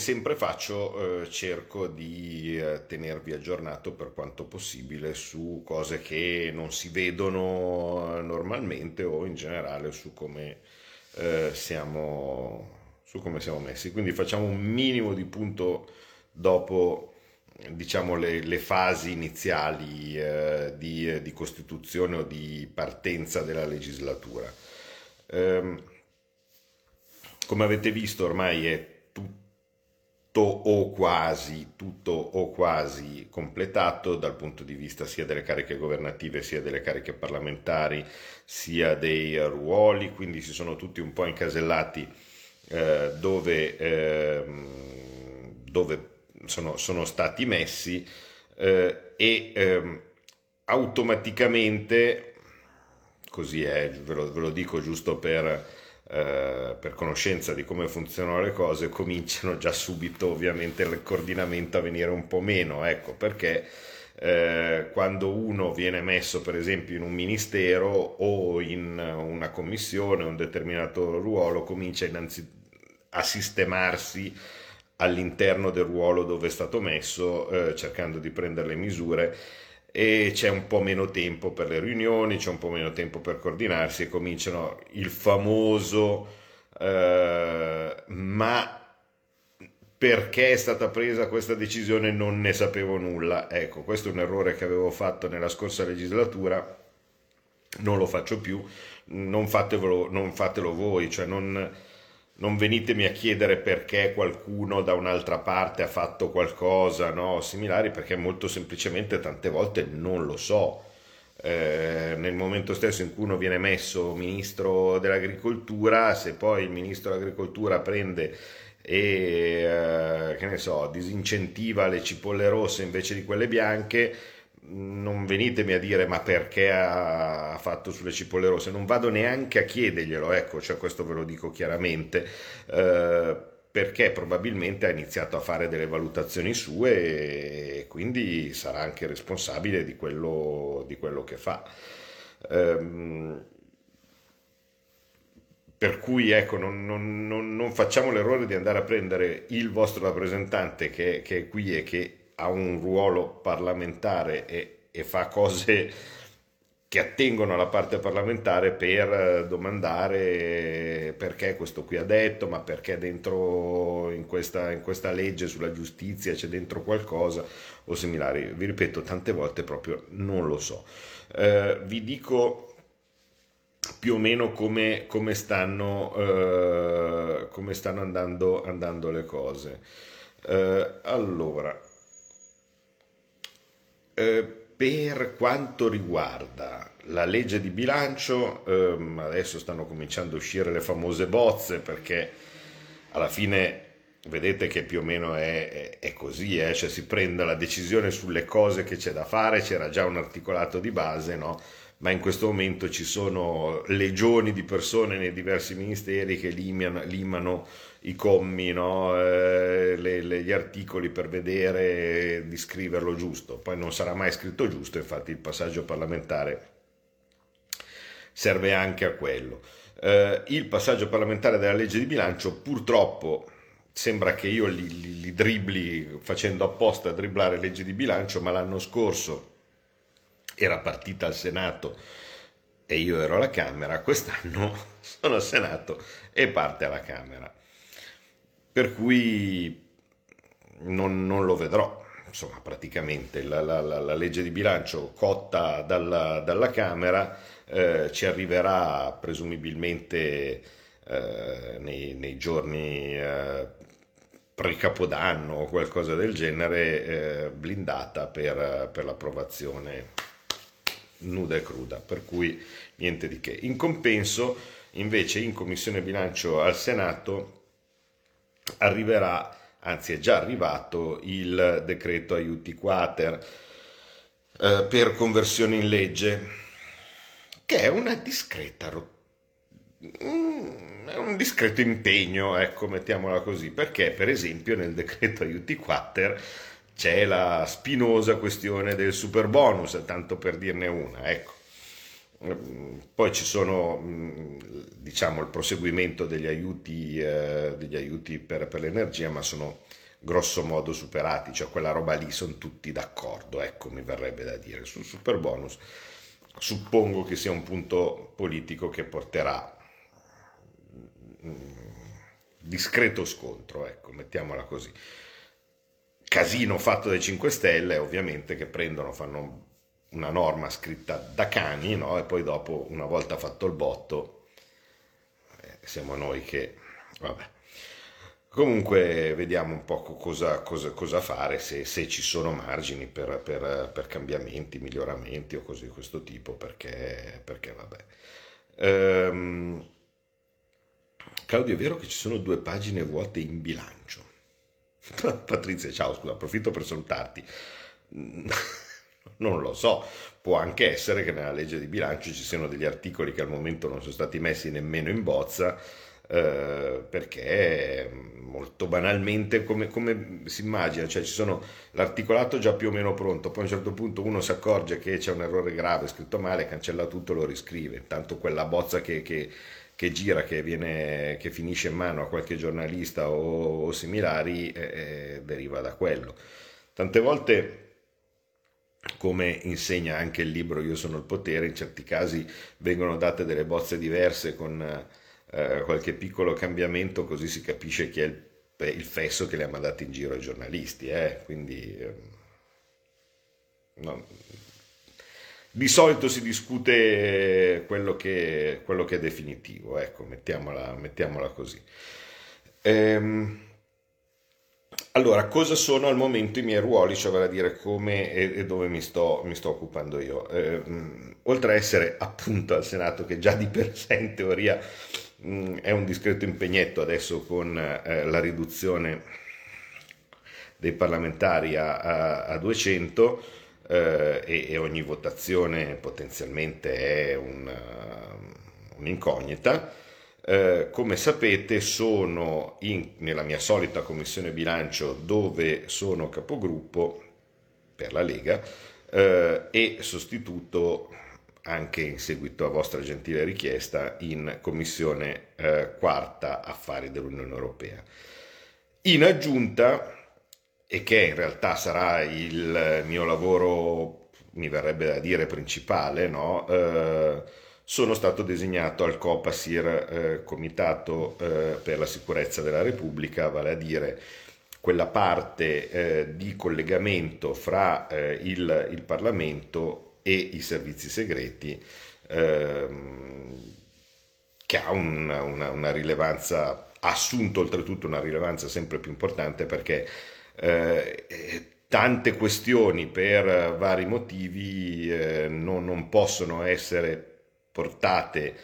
Sempre faccio, eh, cerco di eh, tenervi aggiornato per quanto possibile su cose che non si vedono eh, normalmente o in generale su come eh, siamo, su come siamo messi. Quindi facciamo un minimo di punto dopo diciamo le, le fasi iniziali eh, di, di costituzione o di partenza della legislatura. Ehm, come avete visto ormai è tutto o quasi, tutto o quasi completato dal punto di vista sia delle cariche governative sia delle cariche parlamentari sia dei ruoli, quindi si sono tutti un po' incasellati eh, dove, ehm, dove sono, sono stati messi eh, e ehm, automaticamente, così è, ve lo, ve lo dico giusto per, eh, per conoscenza di come funzionano le cose, cominciano già subito ovviamente il coordinamento a venire un po' meno, ecco perché eh, quando uno viene messo per esempio in un ministero o in una commissione, un determinato ruolo, comincia innanzi a sistemarsi all'interno del ruolo dove è stato messo, eh, cercando di prendere le misure e c'è un po' meno tempo per le riunioni, c'è un po' meno tempo per coordinarsi e cominciano il famoso eh, ma perché è stata presa questa decisione? Non ne sapevo nulla. Ecco, questo è un errore che avevo fatto nella scorsa legislatura, non lo faccio più, non fatelo, non fatelo voi, cioè non, non venitemi a chiedere perché qualcuno da un'altra parte ha fatto qualcosa, no? similari, perché molto semplicemente tante volte non lo so. Eh, nel momento stesso in cui uno viene messo ministro dell'agricoltura, se poi il ministro dell'agricoltura prende e eh, che ne so, disincentiva le cipolle rosse invece di quelle bianche, non venitemi a dire ma perché ha fatto sulle cipolle rosse, non vado neanche a chiederglielo, ecco, cioè questo ve lo dico chiaramente, eh, perché probabilmente ha iniziato a fare delle valutazioni sue e quindi sarà anche responsabile di quello, di quello che fa. Ehm, per cui ecco, non, non- non- non facciamo l'errore di andare a prendere il vostro rappresentante che, che è qui e che ha un ruolo parlamentare e, e fa cose che attengono alla parte parlamentare per eh, domandare perché questo qui ha detto, ma perché dentro in questa, in questa legge sulla giustizia c'è dentro qualcosa o similari. Vi ripeto, tante volte proprio non lo so. Eh, vi dico più o meno come, come stanno, eh, come stanno andando, andando le cose. Eh, allora, eh, per quanto riguarda la legge di bilancio, ehm, adesso stanno cominciando a uscire le famose bozze perché alla fine vedete che più o meno è, è- è così, eh, Cioè si prende la decisione sulle cose che c'è da fare, c'era già un articolato di base, no? Ma in questo momento ci sono legioni di persone nei diversi ministeri che limano, limano i commi, no? Eh, le- le- gli articoli per vedere di scriverlo giusto. Poi non sarà mai scritto giusto, infatti il passaggio parlamentare serve anche a quello. Eh, il passaggio parlamentare della legge di bilancio purtroppo sembra che io li, li- li dribbli facendo apposta a dribblare legge di bilancio, ma l'anno scorso era partita al Senato e io ero alla Camera, quest'anno sono al Senato e parte alla Camera. Per cui non, non lo vedrò, insomma, praticamente la, la- la- legge di bilancio cotta dalla, dalla Camera eh, ci arriverà presumibilmente eh, nei, nei giorni eh, pre-capodanno o qualcosa del genere eh, blindata per, per l'approvazione nuda e cruda, per cui niente di che. In compenso, invece, in Commissione Bilancio al Senato arriverà, anzi è già arrivato, il decreto aiuti quater eh, per conversione in legge, che è una discreta ro- Mm, è un discreto impegno, ecco, mettiamola così, perché per esempio nel decreto aiuti quater c'è la spinosa questione del super bonus, tanto per dirne una, ecco. Mm, Poi ci sono, mm, diciamo, il proseguimento degli aiuti, eh, degli aiuti per, per l'energia, ma sono grosso modo superati, cioè quella roba lì sono tutti d'accordo, ecco, mi verrebbe da dire. Sul super bonus suppongo che sia un punto politico che porterà discreto scontro, ecco, mettiamola così. Casino fatto dai 5 Stelle, ovviamente, che prendono, fanno una norma scritta da cani, no? E poi dopo, una volta fatto il botto, eh, siamo noi che... Vabbè. Comunque vediamo un po' cosa, cosa- cosa fare, se, se ci sono margini per, per- per cambiamenti, miglioramenti o cose di questo tipo, perché, perché vabbè. Ehm, Claudio, è vero che ci sono due pagine vuote in bilancio? Patrizia, ciao, scusa, approfitto per salutarti. Non lo so, può anche essere che nella legge di bilancio ci siano degli articoli che al momento non sono stati messi nemmeno in bozza, eh, perché molto banalmente, come, come si immagina, cioè ci sono l'articolato già più o meno pronto, poi a un certo punto uno si accorge che c'è un errore grave, scritto male, cancella tutto e lo riscrive, intanto quella bozza che, che- che gira, che, viene, che finisce in mano a qualche giornalista o, o similari, eh, eh, deriva da quello. Tante volte come insegna anche il libro Io sono il potere, in certi casi vengono date delle bozze diverse con eh, qualche piccolo cambiamento, così si capisce chi è il, il fesso che le ha mandate in giro ai giornalisti. eh. Quindi eh, no. Di solito si discute quello che, quello che è definitivo, ecco, mettiamola, mettiamola così. Ehm, allora, cosa sono al momento i miei ruoli, cioè vale a dire come e, e dove mi sto, mi sto occupando io? Eh, mh, oltre a essere appunto al Senato, che già di per sé in teoria mh, è un discreto impegnetto adesso con eh, la riduzione dei parlamentari a, a- a 200 eh, e, e ogni votazione potenzialmente è un, eh, un'incognita. Eh, come sapete sono in- nella mia solita commissione bilancio dove sono capogruppo per la Lega eh, e sostituto anche in seguito a vostra gentile richiesta in commissione eh, quarta affari dell'Unione Europea. In aggiunta, e che in realtà sarà il mio lavoro, mi verrebbe da dire, principale, no? Eh, sono stato designato al COPASIR, eh, Comitato eh, per la Sicurezza della Repubblica, vale a dire quella parte eh, di collegamento fra eh, il, il Parlamento e i servizi segreti ehm, che ha un- una, una rilevanza, ha assunto oltretutto una rilevanza sempre più importante perché eh, eh, tante questioni per vari motivi eh, non, non possono essere portate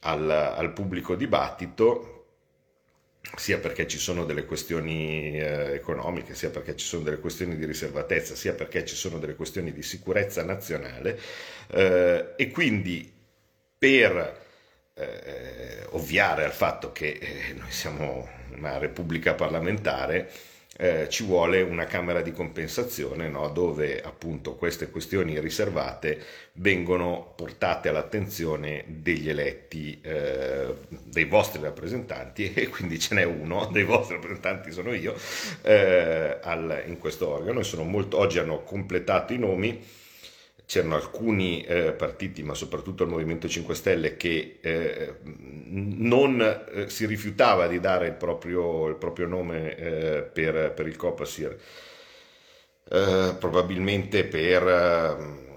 al, al pubblico dibattito sia perché ci sono delle questioni eh, economiche, sia perché ci sono delle questioni di riservatezza, sia perché ci sono delle questioni di sicurezza nazionale eh, e quindi per eh, ovviare al fatto che eh, noi siamo una repubblica parlamentare, eh, ci vuole una camera di compensazione no? dove appunto queste questioni riservate vengono portate all'attenzione degli eletti, eh, dei vostri rappresentanti e quindi ce n'è uno, dei vostri rappresentanti sono io, eh, al- in questo organo e sono molto, oggi hanno completato i nomi c'erano alcuni eh, partiti, ma soprattutto il Movimento 5 Stelle, che eh, non eh, si rifiutava di dare il proprio, il proprio nome eh, per, per il Copasir, eh, probabilmente per eh,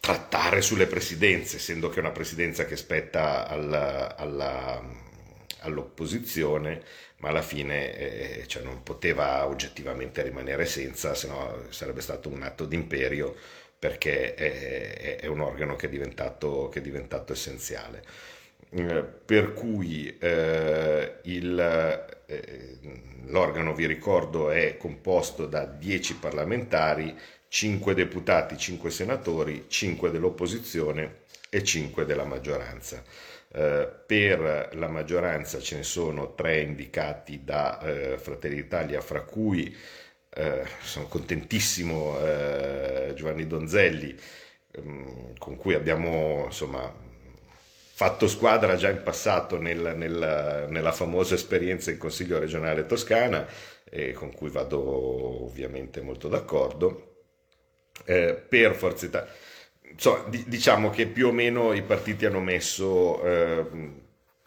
trattare sulle presidenze, essendo che è una presidenza che spetta alla, alla- all'opposizione, ma alla fine eh, cioè non poteva oggettivamente rimanere senza, se no sarebbe stato un atto d'imperio perché è, è un organo che è diventato, che è diventato essenziale. Eh, per cui eh, il, eh, l'organo, vi ricordo, è composto da 10 parlamentari, 5 deputati, 5 senatori, 5 dell'opposizione e 5 della maggioranza. Eh, per la maggioranza ce ne sono tre indicati da eh, Fratelli d'Italia, fra cui eh, sono contentissimo eh, Giovanni Donzelli, ehm, con cui abbiamo insomma fatto squadra già in passato nel- nel- nella famosa esperienza in Consiglio regionale toscana e con cui vado ovviamente molto d'accordo. Eh, per Forza Italia, insomma, di- diciamo che più o meno i partiti hanno messo eh,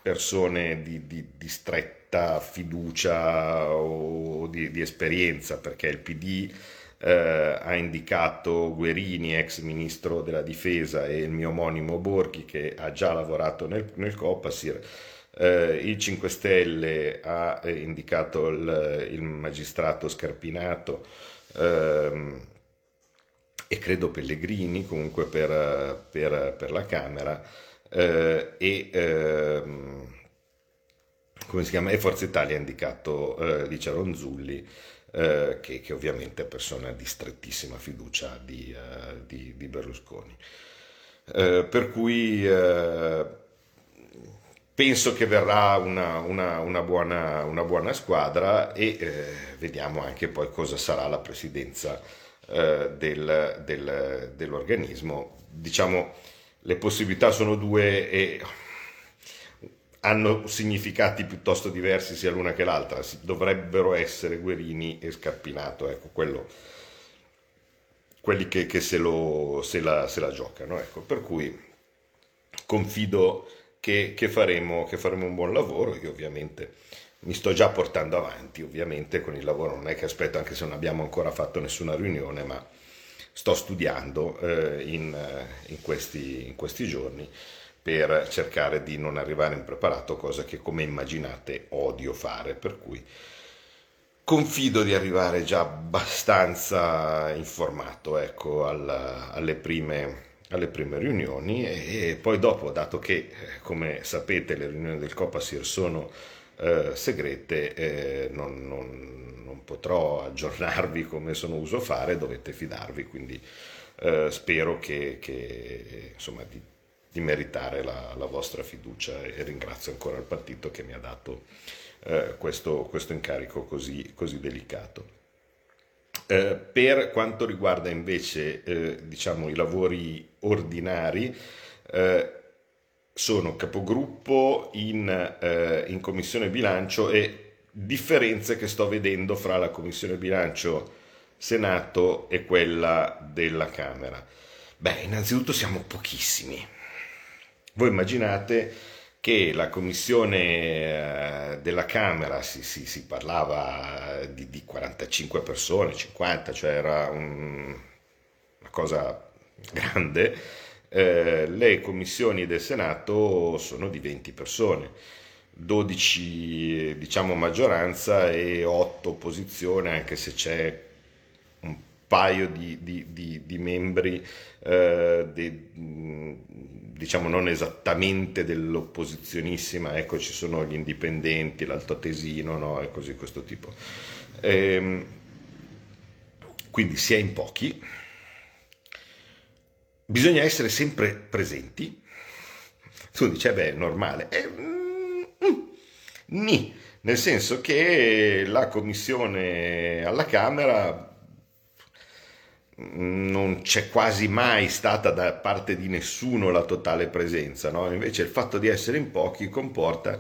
persone di, di- di stretta fiducia o di, di esperienza, perché il PD eh, ha indicato Guerini, ex ministro della difesa, e il mio omonimo Borghi, che ha già lavorato nel, nel Copasir. Eh, il 5 Stelle ha eh, indicato il, il magistrato Scarpinato ehm, e credo Pellegrini comunque per, per- per la Camera eh, e, chiama? e Forza Italia ha indicato eh, Licia Ronzulli eh, che, che ovviamente è persona di strettissima fiducia di, eh, di- di Berlusconi. Eh, per cui eh, penso che verrà una, una- una buona, una buona squadra e eh, vediamo anche poi cosa sarà la presidenza eh, del- del- dell'organismo. Diciamo, le possibilità sono due e hanno significati piuttosto diversi sia l'una che l'altra. Dovrebbero essere Guerini e Scarpinato, ecco, quello, quelli che, che se, lo- se la, se la giocano. Ecco. Per cui confido che, che faremo, che faremo un buon lavoro. Io ovviamente mi sto già portando avanti, ovviamente con il lavoro non è che aspetto, anche se non abbiamo ancora fatto nessuna riunione, ma sto studiando eh, in, eh, in questi, in questi giorni per cercare di non arrivare impreparato, cosa che come immaginate odio fare, per cui confido di arrivare già abbastanza informato ecco, alla- alle, prime, alle prime riunioni. E, e poi dopo, dato che eh, come sapete le riunioni del Copasir sono eh, segrete, eh, non, non- non potrò aggiornarvi come sono uso fare, dovete fidarvi, quindi eh, spero che, che, insomma, di, di meritare la, la vostra fiducia e ringrazio ancora il partito che mi ha dato eh, questo, questo incarico così, così delicato. Eh, per quanto riguarda invece eh, diciamo, i lavori ordinari, eh, sono capogruppo in, eh, in commissione bilancio e differenze che sto vedendo fra la commissione bilancio Senato e quella della Camera. Beh, innanzitutto siamo pochissimi. Voi immaginate che la commissione eh, della Camera si, si- si parlava di, di 45 persone, 50, cioè era un- una cosa grande. Eh, le commissioni del Senato sono di 20 persone, 12 diciamo maggioranza e 8 opposizione, anche se c'è un paio di, di- di- di membri, eh, de- diciamo non esattamente dell'opposizionissima, ecco ci sono gli indipendenti, l'altoatesino, no? e così questo tipo. Ehm, quindi si è in pochi, bisogna essere sempre presenti. Tu dici, eh beh, è normale. Eh, mm, mm, nì, nel senso che la commissione alla Camera non c'è quasi mai stata da parte di nessuno la totale presenza, no? Invece il fatto di essere in pochi comporta...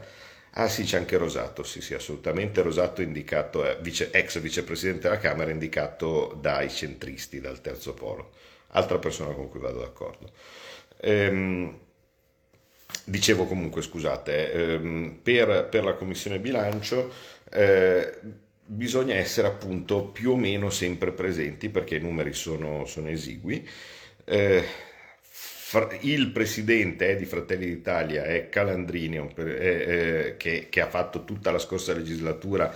Ah sì, c'è anche Rosato, sì sì, assolutamente. Rosato indicato, è vice- ex vicepresidente della Camera, indicato dai centristi, dal terzo polo. Altra persona con cui vado d'accordo. Ehm, Dicevo comunque, scusate, ehm, per, per la commissione bilancio eh, bisogna essere appunto più o meno sempre presenti perché i numeri sono, sono esigui. Eh, il presidente eh, di Fratelli d'Italia è Calandrini, che, che ha fatto tutta la scorsa legislatura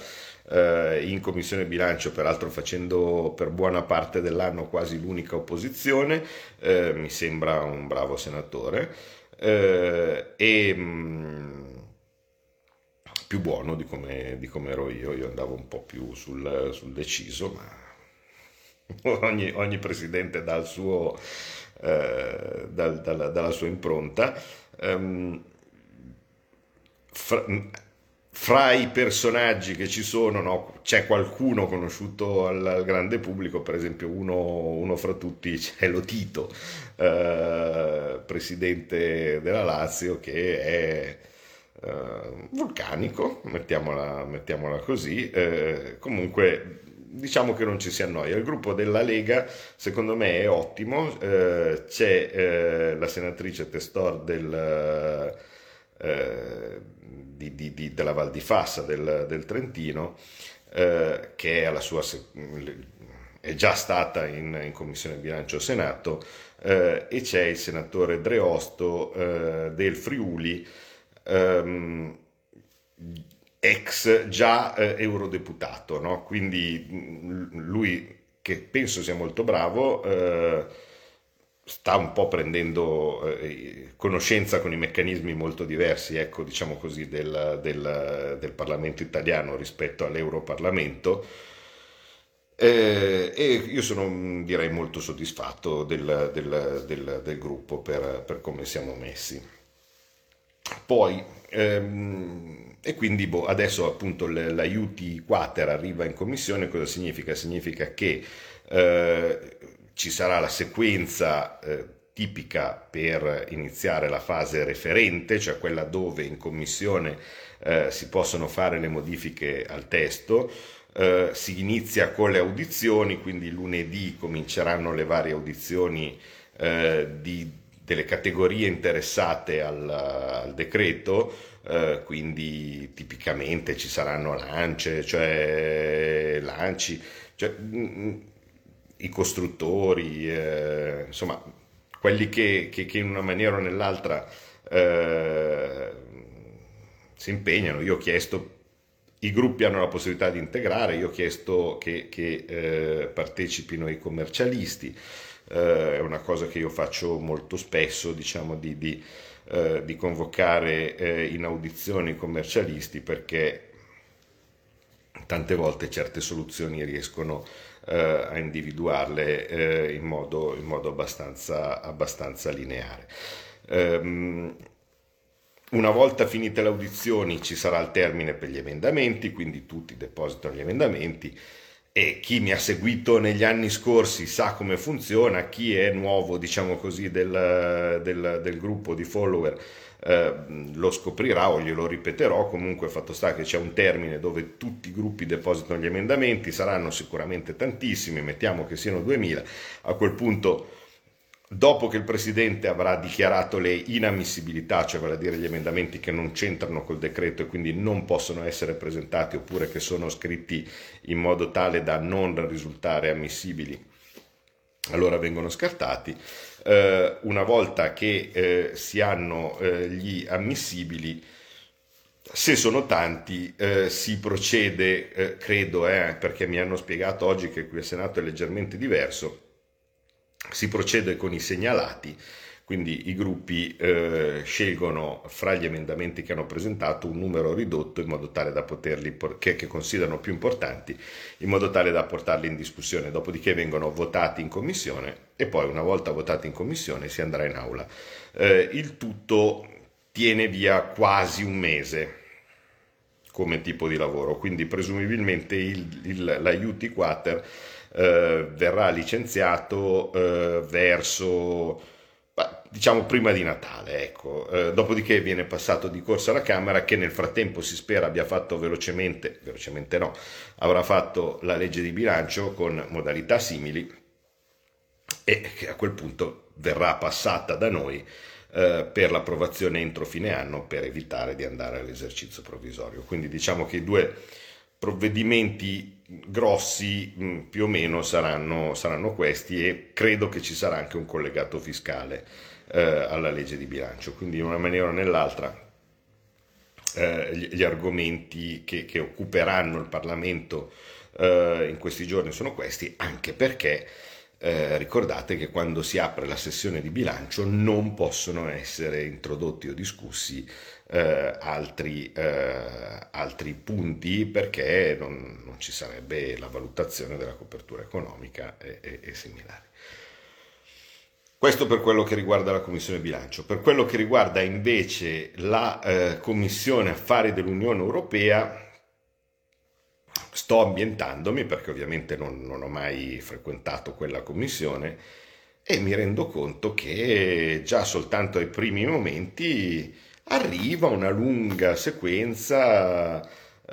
eh, in commissione bilancio, peraltro facendo per buona parte dell'anno quasi l'unica opposizione, eh, mi sembra un bravo senatore. eh, e mh, più buono di come, di come ero io, io andavo un po' più sul, sul deciso, ma ogni, ogni presidente suo, eh, dal- dalla, dalla sua impronta. Ehm, fra, fra i personaggi che ci sono, no, c'è qualcuno conosciuto al, al grande pubblico, per esempio uno, uno fra tutti c'è lo Tito, eh, presidente della Lazio, che è eh, vulcanico, mettiamola, mettiamola così. eh, comunque diciamo che non ci si annoia. Il gruppo della Lega secondo me è ottimo, eh, c'è eh, la senatrice Testor del, eh, di- di- di- della Val di Fassa del, del Trentino eh, che è, sua, è già stata in, in Commissione Bilancio Senato eh, e c'è il senatore Dreosto eh, del Friuli ehm, ex già eh, eurodeputato, no? Quindi mh, lui che penso sia molto bravo sta un po' prendendo eh, conoscenza con i meccanismi molto diversi, ecco, diciamo così, del, del- del Parlamento italiano rispetto all'Europarlamento. Eh, e io sono, direi, molto soddisfatto del, del- gruppo per, per come siamo messi. Poi, ehm, e quindi boh, adesso appunto l'aiuti quater arriva in commissione, cosa significa? Significa che eh, ci sarà la sequenza eh, tipica per iniziare la fase referente, cioè quella dove in commissione eh, si possono fare le modifiche al testo. Eh, si inizia con le audizioni, quindi lunedì cominceranno le varie audizioni eh, di- delle categorie interessate al, al decreto, eh, quindi tipicamente ci saranno lance, cioè lanci, cioè, mm, i costruttori, eh, insomma, quelli che, che- che in una maniera o nell'altra eh, si impegnano. Io ho chiesto i gruppi hanno la possibilità di integrare, io ho chiesto che, che, eh, partecipino i commercialisti, eh, è una cosa che io faccio molto spesso, diciamo, di, di, eh, di convocare eh, in audizione i commercialisti perché tante volte certe soluzioni riescono eh, a individuarle eh, in modo, in modo abbastanza, abbastanza lineare. Ehm, una volta finite le audizioni ci sarà il termine per gli emendamenti, quindi tutti depositano gli emendamenti e chi mi ha seguito negli anni scorsi sa come funziona, chi è nuovo, diciamo così, del, del- del gruppo di follower eh, lo scoprirà o glielo ripeterò, comunque fatto sta che c'è un termine dove tutti i gruppi depositano gli emendamenti, saranno sicuramente tantissimi, mettiamo che siano 2000, a quel punto dopo che il Presidente avrà dichiarato le inammissibilità, cioè vale a dire gli emendamenti che non c'entrano col decreto e quindi non possono essere presentati oppure che sono scritti in modo tale da non risultare ammissibili, allora vengono scartati. Eh, una volta che eh, si hanno eh, gli ammissibili, se sono tanti, eh, si procede, eh, credo, eh, perché mi hanno spiegato oggi che qui al Senato è leggermente diverso, si procede con i segnalati, quindi i gruppi eh, scelgono fra gli emendamenti che hanno presentato un numero ridotto in modo tale da poterli, che, che considerano più importanti, in modo tale da portarli in discussione, dopodiché vengono votati in commissione e poi una volta votati in commissione si andrà in aula. Eh, il tutto tiene via quasi un mese come tipo di lavoro, quindi presumibilmente il, il, l'aiuti quater eh, verrà licenziato eh, verso, diciamo, prima di Natale, ecco. Eh, dopodiché viene passato di corsa alla Camera che nel frattempo si spera abbia fatto velocemente, velocemente no, avrà fatto la legge di bilancio con modalità simili e che a quel punto verrà passata da noi eh, per l'approvazione entro fine anno per evitare di andare all'esercizio provvisorio. Quindi diciamo che i due provvedimenti grossi mh, più o meno saranno, saranno questi e credo che ci sarà anche un collegato fiscale eh, alla legge di bilancio. Quindi in una maniera o nell'altra eh, gli, gli argomenti che, che occuperanno il Parlamento eh, in questi giorni sono questi, anche perché eh, ricordate che quando si apre la sessione di bilancio non possono essere introdotti o discussi eh, altri, eh, altri punti perché non, non ci sarebbe la valutazione della copertura economica e, e- e similari. Questo per quello che riguarda la Commissione bilancio. Per quello che riguarda invece la eh, Commissione affari dell'Unione Europea, sto ambientandomi perché ovviamente non, non ho mai frequentato quella commissione e mi rendo conto che già soltanto ai primi momenti arriva una lunga sequenza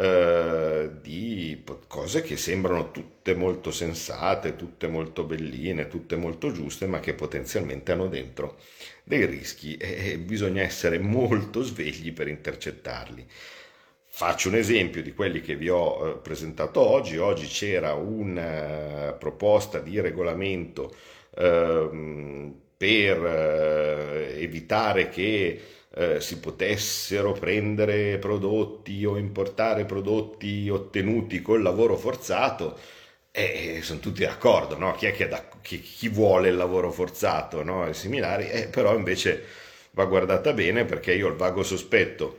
eh, di cose che sembrano tutte molto sensate, tutte molto belline, tutte molto giuste, ma che potenzialmente hanno dentro dei rischi e bisogna essere molto svegli per intercettarli. Faccio un esempio di quelli che vi ho eh, presentato oggi. Oggi c'era una proposta di regolamento ehm, per eh, evitare che eh, si potessero prendere prodotti o importare prodotti ottenuti col lavoro forzato. E sono tutti d'accordo, no? Chi da- chi, chi vuole il lavoro forzato, no? E similari, Eh, però invece va guardata bene perché io ho il vago sospetto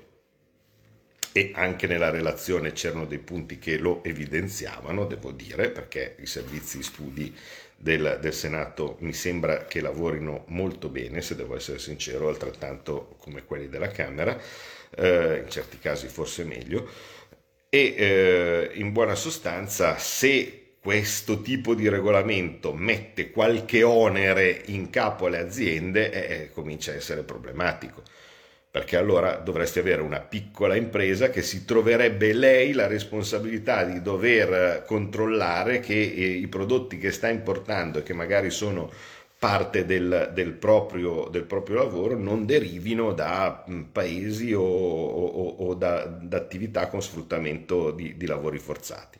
e anche nella relazione c'erano dei punti che lo evidenziavano, devo dire, perché i servizi studi del, del Senato mi sembra che lavorino molto bene, se devo essere sincero, altrettanto come quelli della Camera, eh, in certi casi forse meglio, e eh, in buona sostanza se questo tipo di regolamento mette qualche onere in capo alle aziende, eh, comincia a essere problematico perché allora dovresti avere una piccola impresa che si troverebbe lei la responsabilità di dover controllare che eh, i prodotti che sta importando e che magari sono parte del, del proprio, del proprio lavoro non derivino da mh, paesi o, o- o da, da attività con sfruttamento di, di lavori forzati.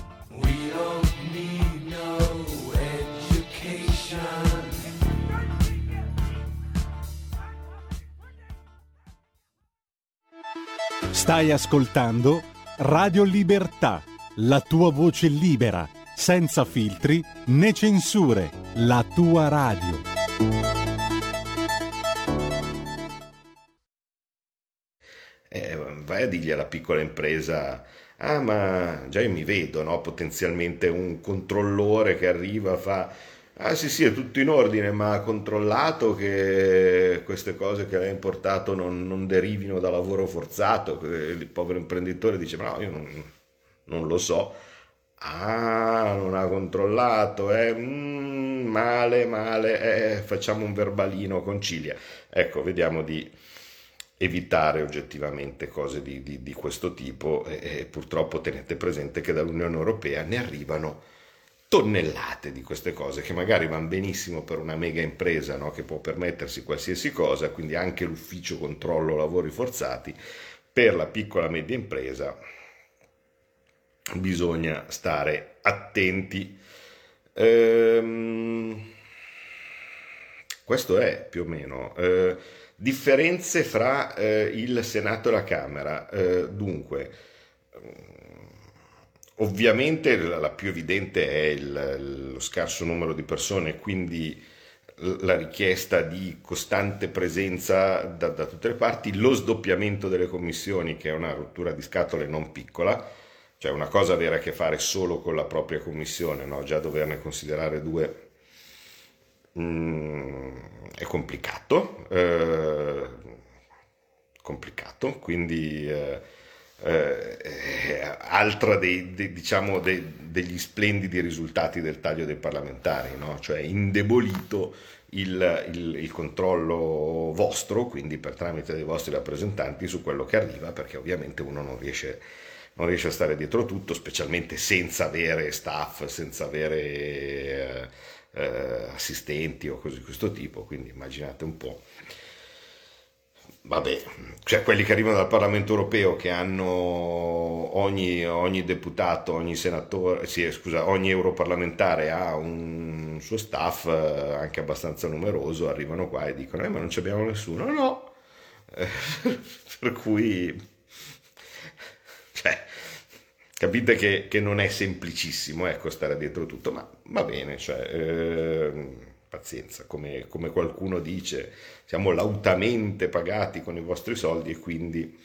Stai ascoltando Radio Libertà, la tua voce libera, senza filtri né censure, la tua radio. Eh, vai a dirgli alla piccola impresa, ah ma già io mi vedo, no? Potenzialmente un controllore che arriva, fa, ah sì sì è tutto in ordine, ma ha controllato che queste cose che lei ha importato non, non derivino da lavoro forzato. Il povero imprenditore dice, ma no, io non, non lo so. Ah, non ha controllato, eh? Mm, male, male, eh, facciamo un verbalino, concilia. Ecco, vediamo di evitare oggettivamente cose di, di- di questo tipo e, e purtroppo tenete presente che dall'Unione Europea ne arrivano tonnellate di queste cose che magari vanno benissimo per una mega impresa no? che può permettersi qualsiasi cosa, quindi anche l'ufficio controllo lavori forzati, per la piccola e media impresa bisogna stare attenti. Ehm, questo è più o meno. Eh, differenze fra eh, il Senato e la Camera. Eh, dunque, ovviamente la, più evidente è il- lo scarso numero di persone, quindi la richiesta di costante presenza da, da tutte le parti, lo sdoppiamento delle commissioni, che è una rottura di scatole non piccola, cioè una cosa avere a che fare solo con la propria commissione, no? già doverne considerare due mm, è complicato, eh, complicato, quindi eh, eh, è altra dei, dei- diciamo, dei- degli splendidi risultati del taglio dei parlamentari, no? cioè indebolito il, il- il controllo vostro, quindi per tramite dei vostri rappresentanti su quello che arriva, perché ovviamente uno non riesce non riesce a stare dietro tutto, specialmente senza avere staff, senza avere eh, eh, assistenti o cose di questo tipo, quindi immaginate un po'. Vabbè, cioè quelli che arrivano dal Parlamento europeo che hanno ogni, ogni deputato, ogni senatore, sì, scusa, ogni europarlamentare ha un suo staff eh, anche abbastanza numeroso, arrivano qua e dicono, eh, ma non ci abbiamo nessuno, no, Eh, per cui, cioè, capite che, che non è semplicissimo, ecco, stare dietro tutto, ma va bene, cioè, ehm, pazienza, come, come qualcuno dice, siamo lautamente pagati con i vostri soldi e quindi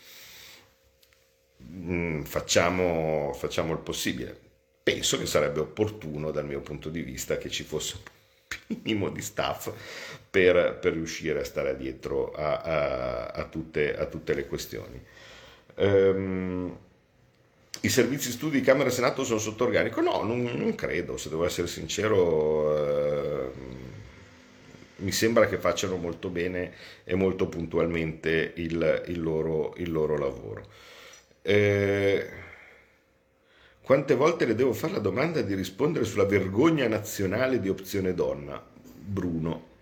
mm, facciamo, facciamo il possibile. Penso che sarebbe opportuno dal mio punto di vista che ci fosse un minimo di staff per, per riuscire a stare dietro a, a- a tutte, a tutte le questioni. Ehm, I servizi studi di Camera e Senato sono sotto organico? No, non, non credo, se devo essere sincero, ehm, mi sembra che facciano molto bene e molto puntualmente il, il loro, il loro lavoro. Eh, quante volte le devo fare la domanda di rispondere sulla vergogna nazionale di opzione donna? Bruno.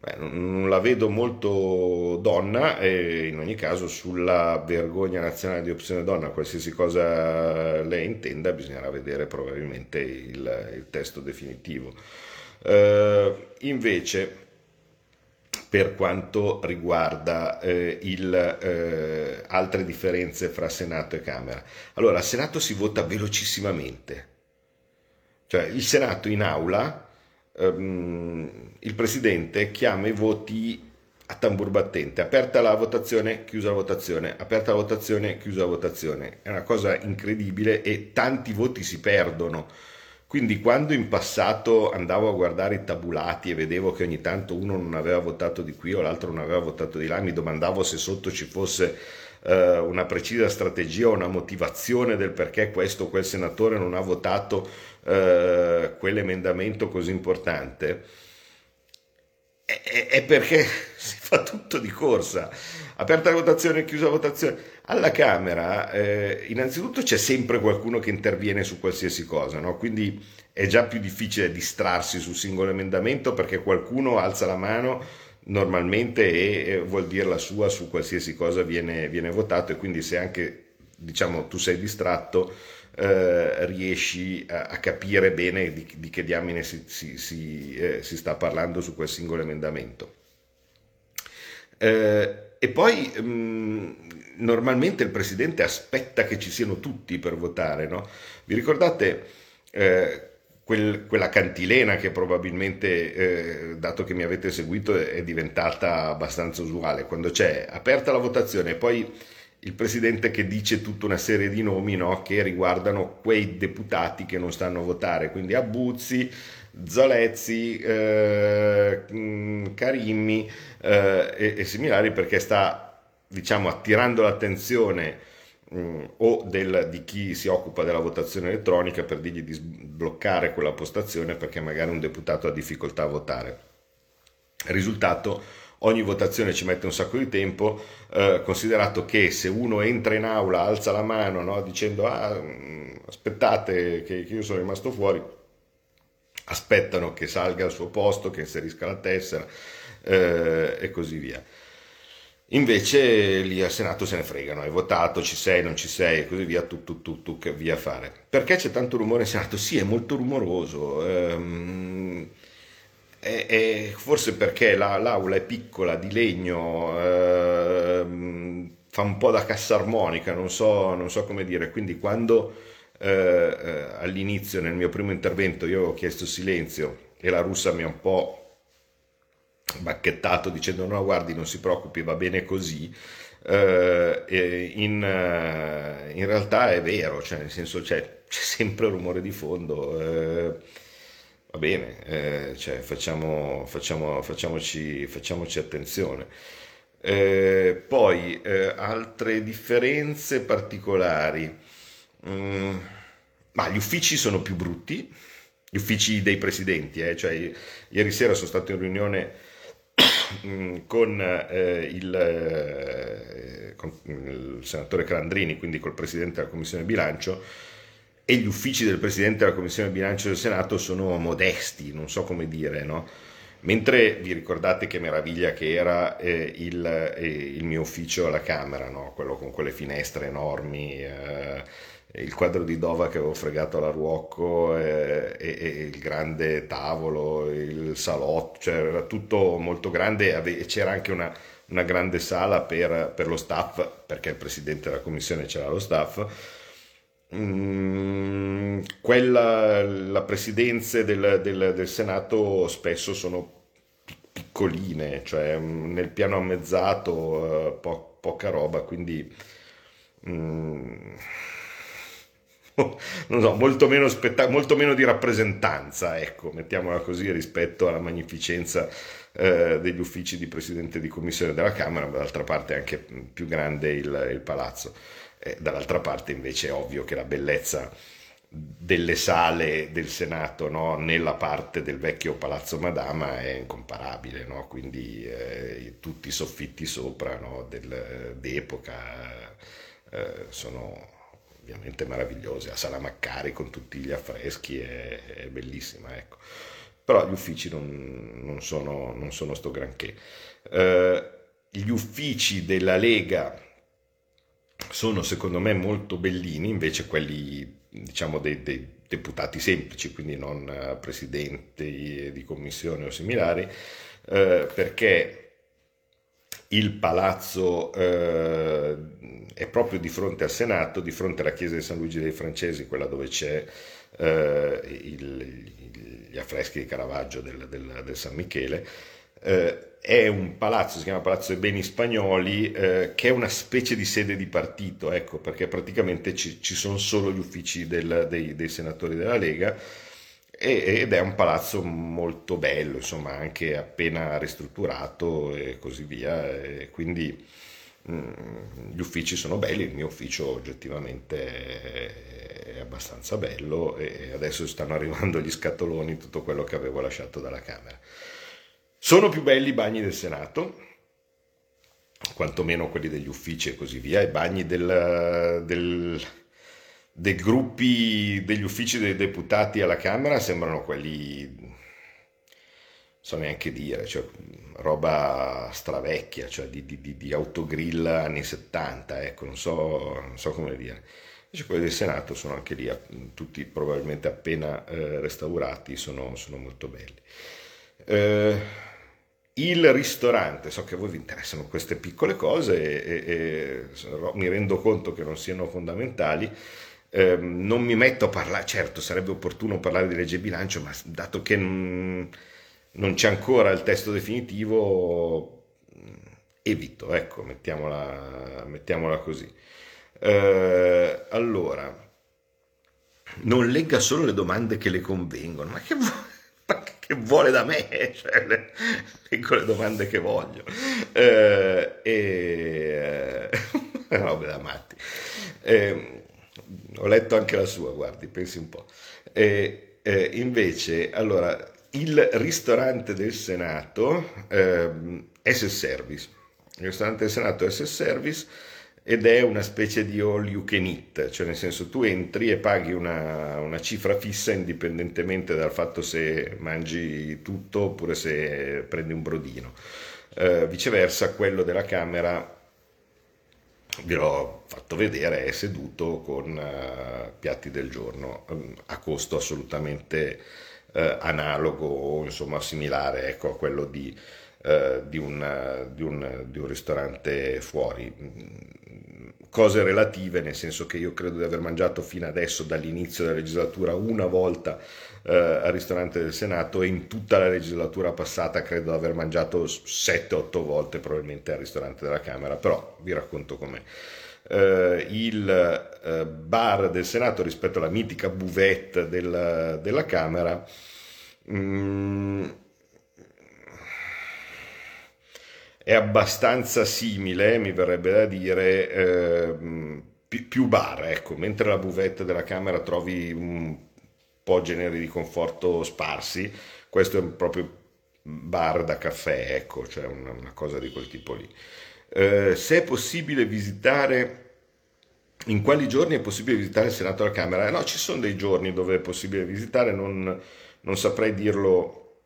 Beh, non la vedo molto donna e in ogni caso sulla vergogna nazionale di opzione donna, qualsiasi cosa lei intenda, bisognerà vedere probabilmente il, il testo definitivo. Eh, invece, per quanto riguarda eh, il, eh, altre differenze fra Senato e Camera, allora, al Senato si vota velocissimamente, cioè il Senato in aula, ehm, il Presidente chiama i voti a tambur battente, aperta la votazione, chiusa la votazione, aperta la votazione, chiusa la votazione. È una cosa incredibile e tanti voti si perdono. Quindi quando in passato andavo a guardare i tabulati e vedevo che ogni tanto uno non aveva votato di qui o l'altro non aveva votato di là, mi domandavo se sotto ci fosse eh, una precisa strategia o una motivazione del perché questo o quel senatore non ha votato eh, quell'emendamento così importante. È, è- è perché si fa tutto di corsa. Aperta la votazione, chiusa la votazione. Alla Camera, eh, innanzitutto c'è sempre qualcuno che interviene su qualsiasi cosa, no? Quindi è già più difficile distrarsi sul singolo emendamento perché qualcuno alza la mano normalmente e, vuol dire la sua su qualsiasi cosa viene, viene votato e quindi se anche diciamo tu sei distratto eh, riesci a, a capire bene di, di che diamine si, si- si, eh, si sta parlando su quel singolo emendamento. Eh, e poi mh, normalmente il presidente aspetta che ci siano tutti per votare, no? Vi ricordate eh, quel- quella cantilena che probabilmente, eh, dato che mi avete seguito, è diventata abbastanza usuale, quando c'è aperta la votazione e poi il presidente che dice tutta una serie di nomi no, che riguardano quei deputati che non stanno a votare, quindi Abuzzi, Zalezzi, eh, mh, Carimmi eh, e, e similari perché sta diciamo attirando l'attenzione mh, o del- di chi si occupa della votazione elettronica per dirgli di sbloccare quella postazione perché magari un deputato ha difficoltà a votare. Risultato, ogni votazione ci mette un sacco di tempo, eh, considerato che se uno entra in aula, alza la mano no, dicendo ah, mh, aspettate che, che io sono rimasto fuori, aspettano che salga al suo posto, che inserisca la tessera eh, e così via. Invece lì al Senato se ne fregano, hai votato, ci sei, non ci sei e così via, tu, tu, tu, tu, che via fare. Perché c'è tanto rumore in Senato? Sì, è molto rumoroso. ehm, è- è- forse perché la- l'aula è piccola, di legno, ehm, fa un po' da cassa armonica, non so, non so come dire. Quindi quando eh, eh, all'inizio, nel mio primo intervento, io ho chiesto silenzio e la russa mi ha un po' bacchettato dicendo no guardi non si preoccupi va bene così. Eh, in, eh, in realtà è vero cioè nel senso c'è, c'è sempre rumore di fondo eh, va bene eh, cioè, facciamo, facciamo- facciamoci, facciamoci attenzione. Eh, poi altre differenze particolari Mm, ma gli uffici sono più brutti gli uffici dei presidenti eh, cioè ieri sera sono stato in riunione mm, con, eh, il, eh, con il senatore Calandrini, quindi col presidente della Commissione Bilancio, e gli uffici del presidente della Commissione Bilancio del Senato sono modesti, non so come dire, no? Mentre vi ricordate che meraviglia che era eh, il, eh, il, mio ufficio alla Camera, no? quello con quelle finestre enormi, eh, il quadro di Dova che avevo fregato alla Ruocco eh, e, e, il grande tavolo, il salotto, cioè era tutto molto grande e c'era anche una, una grande sala per, per, lo staff, perché il presidente della commissione c'era lo staff. Mm, quella, la presidenze del, del, del, Senato spesso sono piccoline, cioè mm, nel piano ammezzato, eh, po- poca roba, quindi... Mm, non so, molto meno, spetta- molto meno di rappresentanza, ecco, mettiamola così, rispetto alla magnificenza eh, degli uffici di presidente di commissione della Camera, ma d'altra parte è anche più grande il, il palazzo. Eh, dall'altra parte invece è ovvio che la bellezza delle sale del Senato no? nella parte del vecchio Palazzo Madama è incomparabile, no? quindi eh, tutti i soffitti sopra no? Del, d'epoca eh, sono ovviamente meravigliosi. La sala Maccari con tutti gli affreschi è, è bellissima, ecco. però gli uffici non, non, sono, non sono sto granché. Eh, gli uffici della Lega sono secondo me molto bellini, invece quelli diciamo dei, dei deputati semplici, quindi non eh, presidenti di commissione o similari, eh, perché il palazzo eh, è proprio di fronte al Senato, di fronte alla chiesa di San Luigi dei Francesi, quella dove c'è eh, il, gli affreschi di Caravaggio del, del, del San Michele. Eh, è un palazzo, si chiama Palazzo dei Beni Spagnoli, eh, che è una specie di sede di partito, ecco, perché praticamente ci, ci sono solo gli uffici del, dei, dei, senatori della Lega ed è un palazzo molto bello, insomma, anche appena ristrutturato e così via, e quindi mh, mm, gli uffici sono belli, il mio ufficio oggettivamente è abbastanza bello e adesso stanno arrivando gli scatoloni, tutto quello che avevo lasciato dalla Camera. Sono più belli i bagni del Senato, quantomeno quelli degli uffici e così via, i bagni del, del, dei gruppi degli uffici dei deputati alla Camera sembrano quelli, non so neanche dire, cioè, roba stravecchia, cioè di, di, di, autogrill anni 70, ecco, non so, non so come dire. Invece quelli del Senato sono anche lì, tutti probabilmente appena eh, restaurati, sono, sono molto belli. Eh, il ristorante, so che a voi vi interessano queste piccole cose e, e, e mi rendo conto che non siano fondamentali, eh, non mi metto a parlare, certo sarebbe opportuno parlare di legge bilancio, ma dato che non, non c'è ancora il testo definitivo, evito, ecco, mettiamola, mettiamola così. Eh, allora, non legga solo le domande che le convengono, ma che vuoi? che vuole da me, cioè le, leggo le domande che voglio. Eh, e robe da matti. Eh, ho letto anche la sua, guardi, pensi un po'. E, eh, invece, allora, il ristorante del Senato eh, S Service. Il ristorante del Senato S Service ed è una specie di all you can eat, cioè nel senso tu entri e paghi una, una, cifra fissa indipendentemente dal fatto se mangi tutto oppure se prendi un brodino. Eh, viceversa, quello della Camera, vi l'ho fatto vedere, è seduto con uh, piatti del giorno um, a costo assolutamente uh, analogo o insomma similare ecco, a quello di, uh, di, un, di, un, di un ristorante fuori. Cose relative, nel senso che io credo di aver mangiato fino adesso dall'inizio della legislatura una volta eh, al ristorante del Senato e in tutta la legislatura passata credo di aver mangiato 7-8 volte probabilmente al ristorante della Camera, però vi racconto com'è. Uh, il uh, bar del Senato rispetto alla mitica buvette del, della Camera um, è abbastanza simile, mi verrebbe da dire, eh, più bar, ecco, mentre la buvette della camera trovi un po' generi di conforto sparsi, questo è proprio bar da caffè, ecco, cioè una, una cosa di quel tipo lì. Eh, se è possibile visitare, in quali giorni è possibile visitare il Senato e la Camera? No, ci sono dei giorni dove è possibile visitare, non, non saprei dirlo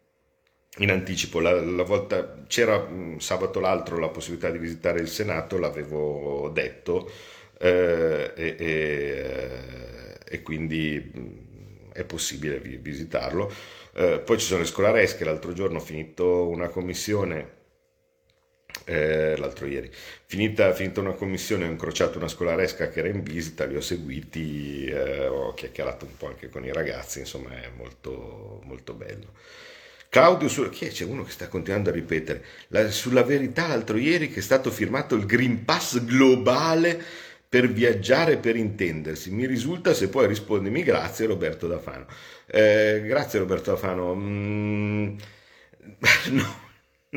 in anticipo. La, la volta, c'era mh, sabato l'altro la possibilità di visitare il Senato, l'avevo detto, eh, e, e, e quindi mh, è possibile vi- visitarlo. Eh, poi ci sono le scolaresche, l'altro giorno ho finito una commissione, eh, l'altro ieri, finita, finita una commissione, ho incrociato una scolaresca che era in visita, li ho seguiti, eh, ho chiacchierato un po' anche con i ragazzi, insomma è molto, molto bello. Claudio, su- chi è? C'è uno che sta continuando a ripetere, La- sulla verità l'altro ieri che è stato firmato il Green Pass globale per viaggiare per intendersi. Mi risulta se puoi rispondermi, grazie Roberto Dafano. Eh, grazie Roberto Dafano. Mm, no.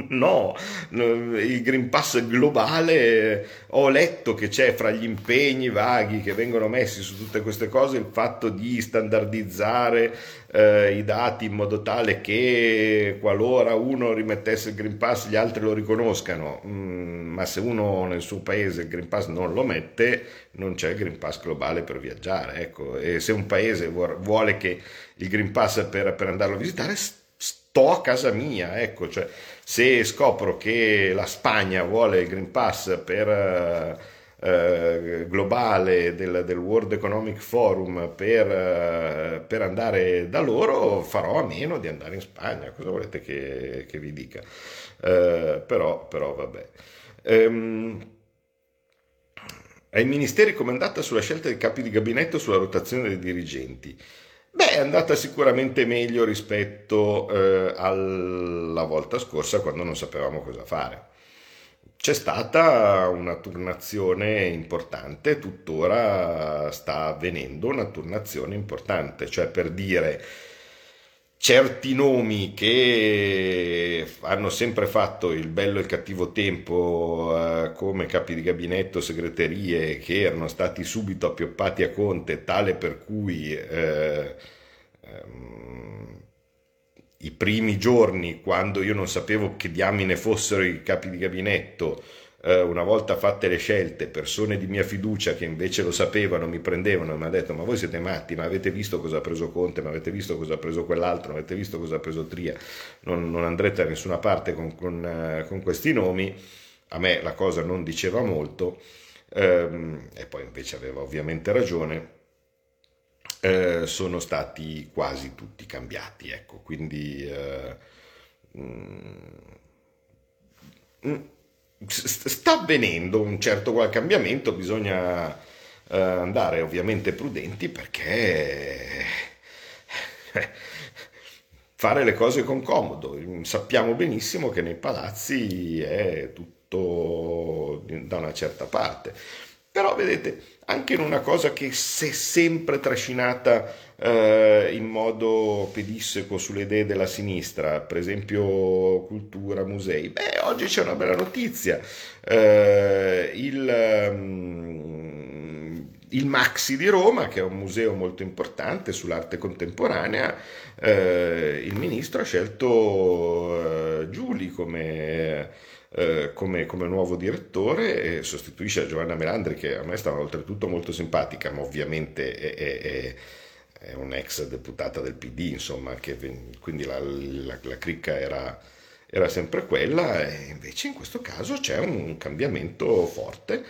No, il Green Pass globale, ho letto che c'è fra gli impegni vaghi che vengono messi su tutte queste cose il fatto di standardizzare eh, i dati in modo tale che qualora uno rimettesse il Green Pass gli altri lo riconoscano, Mm, ma se uno nel suo paese il Green Pass non lo mette, non c'è il Green Pass globale per viaggiare. Ecco. E se un paese vuole che il Green Pass per, per andarlo a visitare, sto a casa mia, ecco, cioè se scopro che la Spagna vuole il Green Pass per eh, eh, globale del, del World Economic Forum per, eh, per andare da loro, farò a meno di andare in Spagna. Cosa volete che, che vi dica? Eh, però, però vabbè. Ehm, ai ministeri come è andata sulla scelta dei capi di gabinetto sulla rotazione dei dirigenti? Beh, è andata sicuramente meglio rispetto eh, alla volta scorsa quando non sapevamo cosa fare. C'è stata una turnazione importante, tuttora sta avvenendo una turnazione importante, cioè per dire certi nomi che hanno sempre fatto il bello e il cattivo tempo eh, come capi di gabinetto, segreterie, che erano stati subito appioppati a Conte, tale per cui eh, ehm, i primi giorni, quando io non sapevo che diamine fossero i capi di gabinetto, eh, una volta fatte le scelte, persone di mia fiducia che invece lo sapevano, mi prendevano e mi hanno detto: Ma voi siete matti, ma avete visto cosa ha preso Conte, ma avete visto cosa ha preso quell'altro, ma avete visto cosa ha preso Tria, non, non andrete da nessuna parte con, con, eh, con questi nomi. A me la cosa non diceva molto, ehm, e poi invece aveva ovviamente ragione eh, sono stati quasi tutti cambiati, ecco, quindi eh, mm, mm, sta avvenendo un certo qual cambiamento, bisogna eh, andare ovviamente prudenti perché eh, fare le cose con comodo. Sappiamo benissimo che nei palazzi è tutto da una certa parte. Però vedete, anche in una cosa che si è sempre trascinata eh, in modo pedisseco sulle idee della sinistra, per esempio cultura, musei, beh, oggi c'è una bella notizia. Eh, il, mm, il Maxi di Roma, che è un museo molto importante sull'arte contemporanea, eh, il ministro ha scelto eh, Giuli come, eh, come, come nuovo direttore e sostituisce Giovanna Melandri, che a me stava oltretutto molto simpatica, ma ovviamente è, è- è- è un'ex deputata del PD, insomma, che, quindi la, la- la cricca era, era sempre quella, e invece in questo caso c'è un cambiamento forte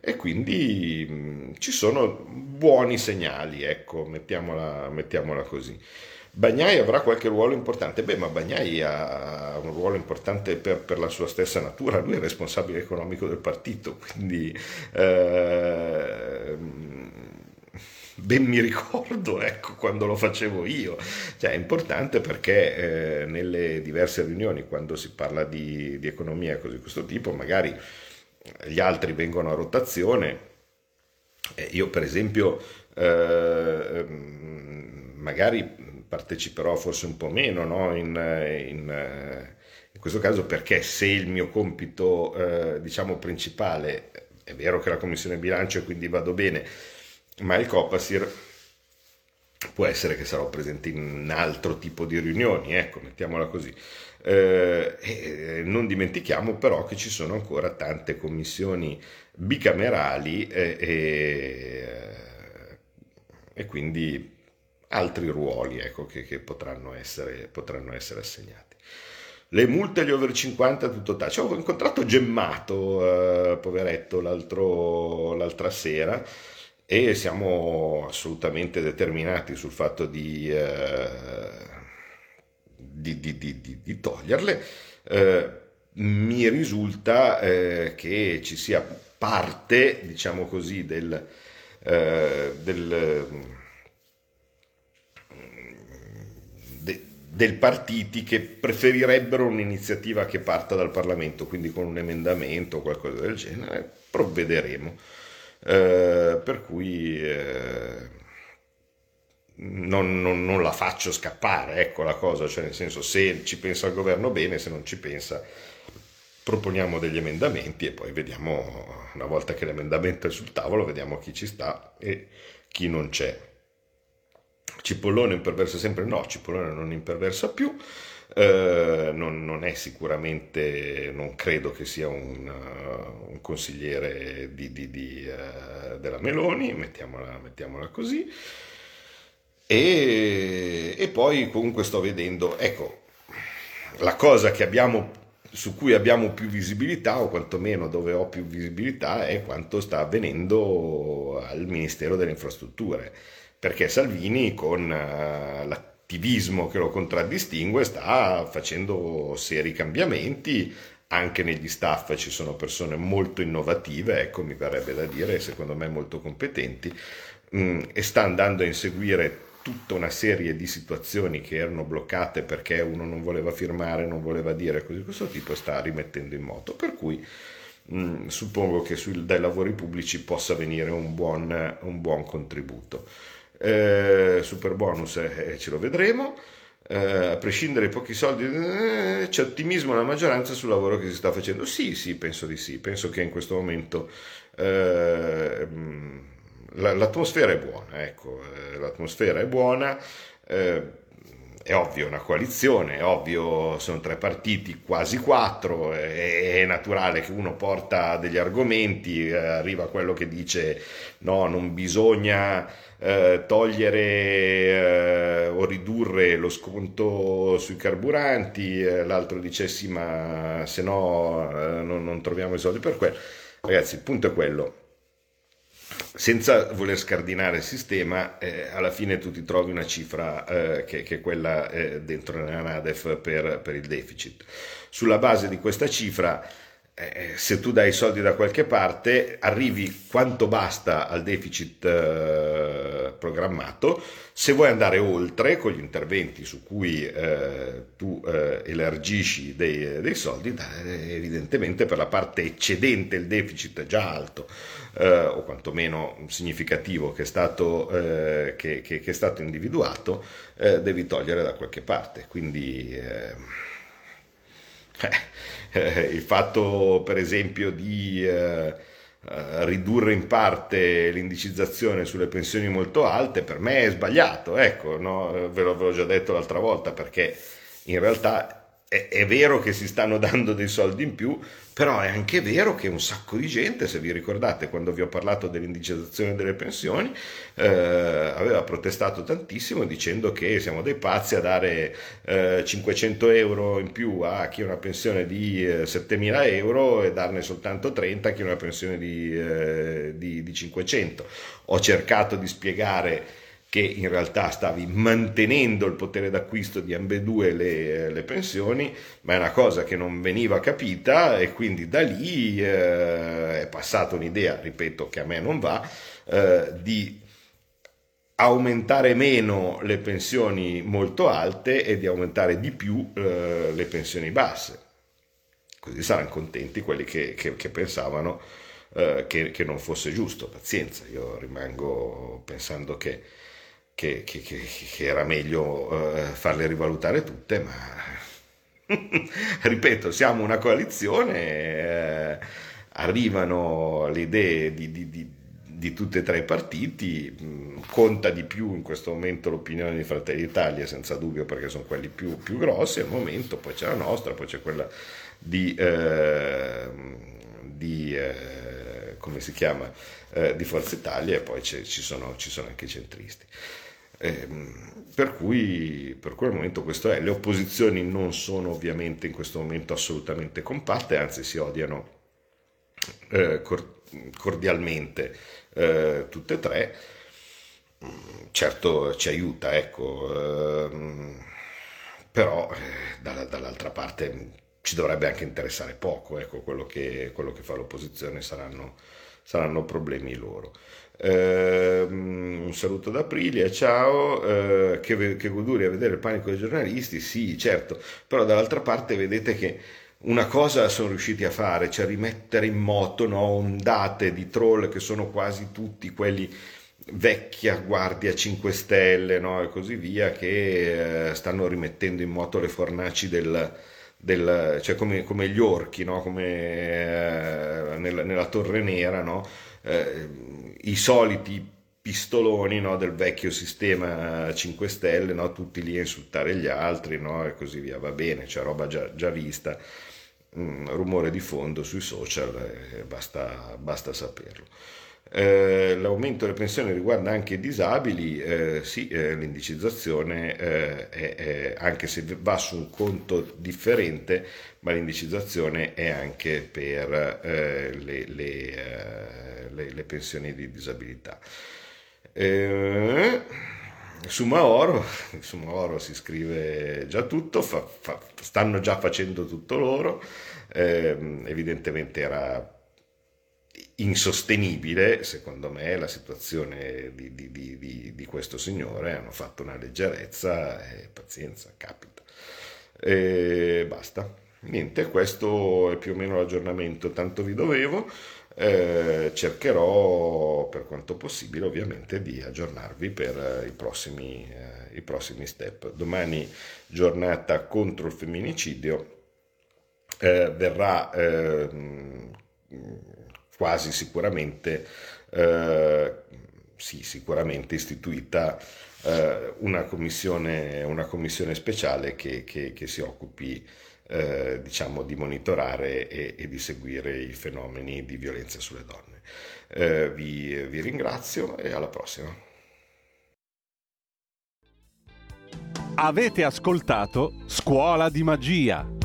e quindi mh, ci sono buoni segnali, ecco, mettiamola, mettiamola così. Bagnai avrà qualche ruolo importante? Beh, ma Bagnai ha un ruolo importante per, per la sua stessa natura, lui è il responsabile economico del partito, quindi ehm, ben mi ricordo, ecco, quando lo facevo io. Cioè, è importante perché eh, nelle diverse riunioni, quando si parla di, di economia di questo tipo, magari gli altri vengono a rotazione. Eh, io, per esempio, eh, ehm, magari parteciperò forse un po' meno, no? in, in, eh, in questo caso perché se il mio compito, eh, diciamo, principale, è vero che la commissione bilancio e quindi vado bene, ma il Copasir può essere che sarò presente in un altro tipo di riunioni, ecco, mettiamola così. Eh, e non dimentichiamo però che ci sono ancora tante commissioni bicamerali e, e, e quindi altri ruoli ecco, che, che potranno, essere, potranno essere assegnati le multe agli over 50 tutto tace. Ho incontrato Gemmato, eh, poveretto, l'altra sera e siamo assolutamente determinati sul fatto di, eh, di, di, di toglierle. Eh, mi risulta eh, che ci sia parte, diciamo così, del, eh, del del partiti che preferirebbero un'iniziativa che parta dal Parlamento, quindi con un emendamento o qualcosa del genere, provvederemo. Eh, per cui eh, non, non, non, la faccio scappare, ecco la cosa, cioè nel senso se ci pensa il governo bene, se non ci pensa proponiamo degli emendamenti e poi vediamo, una volta che l'emendamento è sul tavolo, vediamo chi ci sta e chi non c'è. Cipollone imperversa sempre? No, Cipollone non imperversa più. Eh, non, non, è sicuramente, non credo che sia un, uh, un consigliere di, di, di, uh, della Meloni, mettiamola, mettiamola così. E, e, poi comunque sto vedendo, ecco, la cosa che abbiamo, su cui abbiamo più visibilità, o quantomeno dove ho più visibilità, è quanto sta avvenendo al Ministero delle Infrastrutture perché Salvini con uh, l'attivismo che lo contraddistingue sta facendo seri cambiamenti, anche negli staff ci sono persone molto innovative, ecco mi verrebbe da dire, secondo me molto competenti, mm, e sta andando a inseguire tutta una serie di situazioni che erano bloccate perché uno non voleva firmare, non voleva dire così questo tipo sta rimettendo in moto, per cui mm, suppongo che sui, dai lavori pubblici possa venire un buon, un buon contributo. Eh, super bonus eh, ce lo vedremo. Eh, a prescindere dai pochi soldi, eh, c'è ottimismo nella maggioranza sul lavoro che si sta facendo. Sì, sì, penso di sì. Penso che in questo momento eh, la, l'atmosfera è buona. Ecco, eh, l'atmosfera è buona. Eh, è ovvio una coalizione, è ovvio sono tre partiti, quasi quattro, è, è naturale che uno porta degli argomenti, eh, arriva quello che dice no, non bisogna eh, togliere eh, o ridurre lo sconto sui carburanti, eh, l'altro dice sì ma se no eh, non, non troviamo i soldi per quello. Ragazzi, il punto è quello, senza voler scardinare il sistema, eh, alla fine tu ti trovi una cifra eh, che, che, è quella eh, dentro nella NADEF per, per, il deficit. Sulla base di questa cifra eh, se tu dai i soldi da qualche parte, arrivi quanto basta al deficit eh, programmato. Se vuoi andare oltre con gli interventi su cui eh, tu eh, elargisci dei, dei soldi, evidentemente per la parte eccedente il deficit già alto, eh, o quantomeno significativo che è stato, eh, che, che, che è stato individuato, devi togliere da qualche parte. Quindi eh, il fatto per esempio di eh, eh, ridurre in parte l'indicizzazione sulle pensioni molto alte per me è sbagliato, ecco, no? ve, l'ho, ve l'ho già detto l'altra volta perché in realtà è, è, vero che si stanno dando dei soldi in più, però è anche vero che un sacco di gente, se vi ricordate quando vi ho parlato dell'indicizzazione delle pensioni, eh, aveva protestato tantissimo dicendo che siamo dei pazzi a dare eh, 500 euro in più a chi ha una pensione di eh, 7.000 euro e darne soltanto 30 a chi ha una pensione di, eh, di, di 500. Ho cercato di spiegare che in realtà stavi mantenendo il potere d'acquisto di ambedue le, le pensioni, ma è una cosa che non veniva capita e quindi da lì eh, è passata un'idea, ripeto, che a me non va, eh, di aumentare meno le pensioni molto alte e di aumentare di più eh, le pensioni basse. Così saranno contenti quelli che, che, che pensavano eh, che, che non fosse giusto. Pazienza, io rimango pensando che che, che, che, che era meglio uh, farle rivalutare tutte, ma ripeto, siamo una coalizione, eh, arrivano le idee di, di, di, di tutti e tre i partiti, mh, conta di più in questo momento l'opinione di Fratelli d'Italia, senza dubbio perché sono quelli più, più grossi al momento, poi c'è la nostra, poi c'è quella di, eh, di eh, come si chiama, eh, di Forza Italia e poi ci sono, ci, sono, anche i centristi. Ehm, per cui, per cui momento questo è. Le opposizioni non sono ovviamente in questo momento assolutamente compatte, anzi si odiano eh, cordialmente eh, tutte e tre. Certo ci aiuta, ecco, ehm, però eh, dall'altra parte ci dovrebbe anche interessare poco, ecco, quello che, quello che fa l'opposizione saranno, saranno problemi loro. Eh, un saluto da Aprilia, ciao, eh, che, che goduria vedere il panico dei giornalisti, sì certo, però dall'altra parte vedete che una cosa sono riusciti a fare, cioè rimettere in moto no, ondate di troll che sono quasi tutti quelli vecchia guardia 5 stelle no, e così via che eh, stanno rimettendo in moto le fornaci del, del cioè come, come, gli orchi no, come eh, nella, nella, torre nera no, eh, i soliti pistoloni no, del vecchio sistema 5 Stelle, no, tutti lì a insultare gli altri no, e così via. Va bene, c'è roba già, già vista, mm, rumore di fondo sui social, eh, basta, basta saperlo. Eh, l'aumento delle pensioni riguarda anche i disabili, eh, sì, eh, l'indicizzazione eh, è, è, anche se va su un conto differente, ma l'indicizzazione è anche per eh, le, le, le, le pensioni di disabilità. Su Maoro, su Maoro si scrive già tutto, fa, fa, stanno già facendo tutto loro, eh, evidentemente era insostenibile, secondo me, la situazione di, di, di, di, questo signore, hanno fatto una leggerezza e pazienza, capita. E basta. Niente, questo è più o meno l'aggiornamento, tanto vi dovevo. Eh, cercherò per quanto possibile ovviamente di aggiornarvi per eh, i, prossimi, eh, i prossimi step. Domani giornata contro il femminicidio eh, verrà ehm, quasi sicuramente, eh, sì, sicuramente istituita eh, una, commissione, una commissione speciale che, che, che si occupi eh, diciamo, di monitorare e, e, di seguire i fenomeni di violenza sulle donne. Eh, vi, vi ringrazio e alla prossima. Avete ascoltato Scuola di Magia